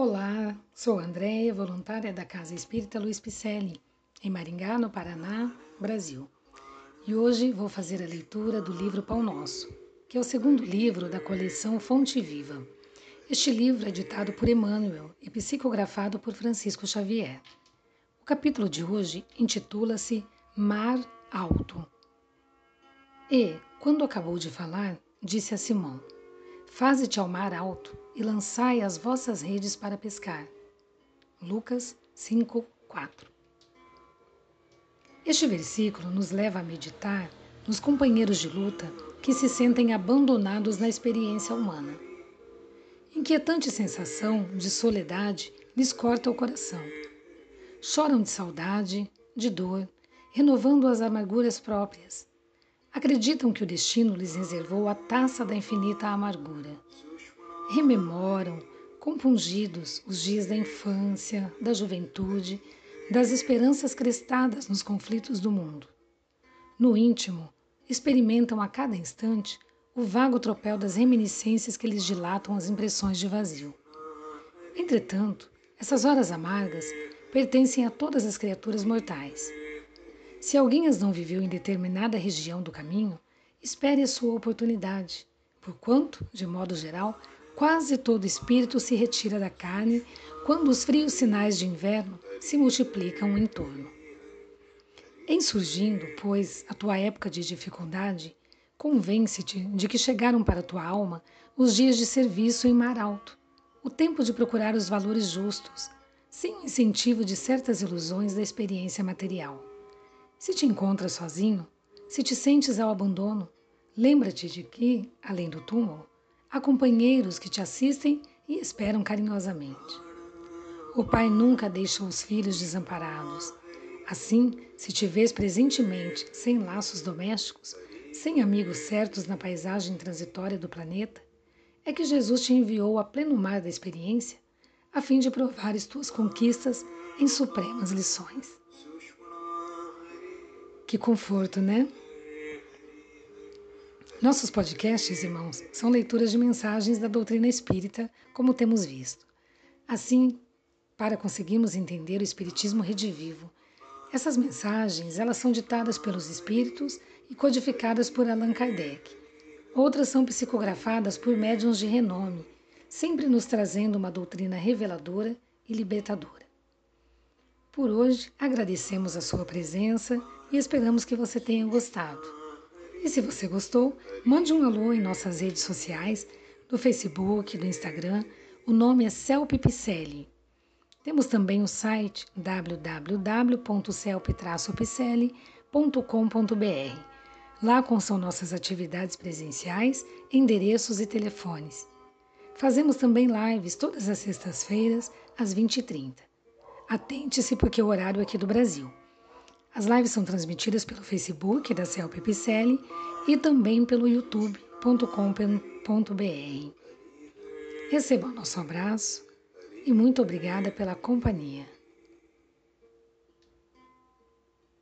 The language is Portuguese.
Olá, sou Andréia, voluntária da Casa Espírita Luiz Picelli, em Maringá, no Paraná, Brasil. E hoje vou fazer a leitura do livro Pão Nosso, que é o segundo livro da coleção Fonte Viva. Este livro é ditado por Emmanuel e psicografado por Francisco Xavier. O capítulo de hoje intitula-se Mar Alto. E, quando acabou de falar, disse a Simão: Faze-te ao mar alto e lançai as vossas redes para pescar. Lucas 5, 4. Este versículo nos leva a meditar nos companheiros de luta que se sentem abandonados na experiência humana. Inquietante sensação de soledade lhes corta o coração. Choram de saudade, de dor, renovando as amarguras próprias. Acreditam que o destino lhes reservou a taça da infinita amargura rememoram, compungidos, os dias da infância, da juventude, das esperanças crestadas nos conflitos do mundo. No íntimo, experimentam a cada instante o vago tropel das reminiscências que lhes dilatam as impressões de vazio. Entretanto, essas horas amargas pertencem a todas as criaturas mortais. Se alguém as não viveu em determinada região do caminho, espere a sua oportunidade, porquanto, de modo geral, Quase todo espírito se retira da carne quando os frios sinais de inverno se multiplicam em torno. Em surgindo, pois, a tua época de dificuldade, convence-te de que chegaram para tua alma os dias de serviço em mar alto, o tempo de procurar os valores justos, sem o incentivo de certas ilusões da experiência material. Se te encontras sozinho, se te sentes ao abandono, lembra-te de que, além do túmulo, Há companheiros que te assistem e esperam carinhosamente. O pai nunca deixa os filhos desamparados. Assim, se te vês presentemente sem laços domésticos, sem amigos certos na paisagem transitória do planeta, é que Jesus te enviou a pleno mar da experiência a fim de provares tuas conquistas em supremas lições. Que conforto, né? Nossos podcasts, irmãos, são leituras de mensagens da doutrina espírita, como temos visto. Assim, para conseguirmos entender o espiritismo redivivo, essas mensagens, elas são ditadas pelos espíritos e codificadas por Allan Kardec. Outras são psicografadas por médiuns de renome, sempre nos trazendo uma doutrina reveladora e libertadora. Por hoje, agradecemos a sua presença e esperamos que você tenha gostado. E se você gostou, mande um alô em nossas redes sociais, do Facebook, do Instagram. O nome é Celpe Picelli. Temos também o site www.celpe-picelli.com.br. Lá constam nossas atividades presenciais, endereços e telefones. Fazemos também lives todas as sextas-feiras, às 20h30. Atente-se porque é o horário aqui do Brasil. As lives são transmitidas pelo Facebook da CELP Picelli e também pelo youtube.com.br. Receba o nosso abraço e muito obrigada pela companhia.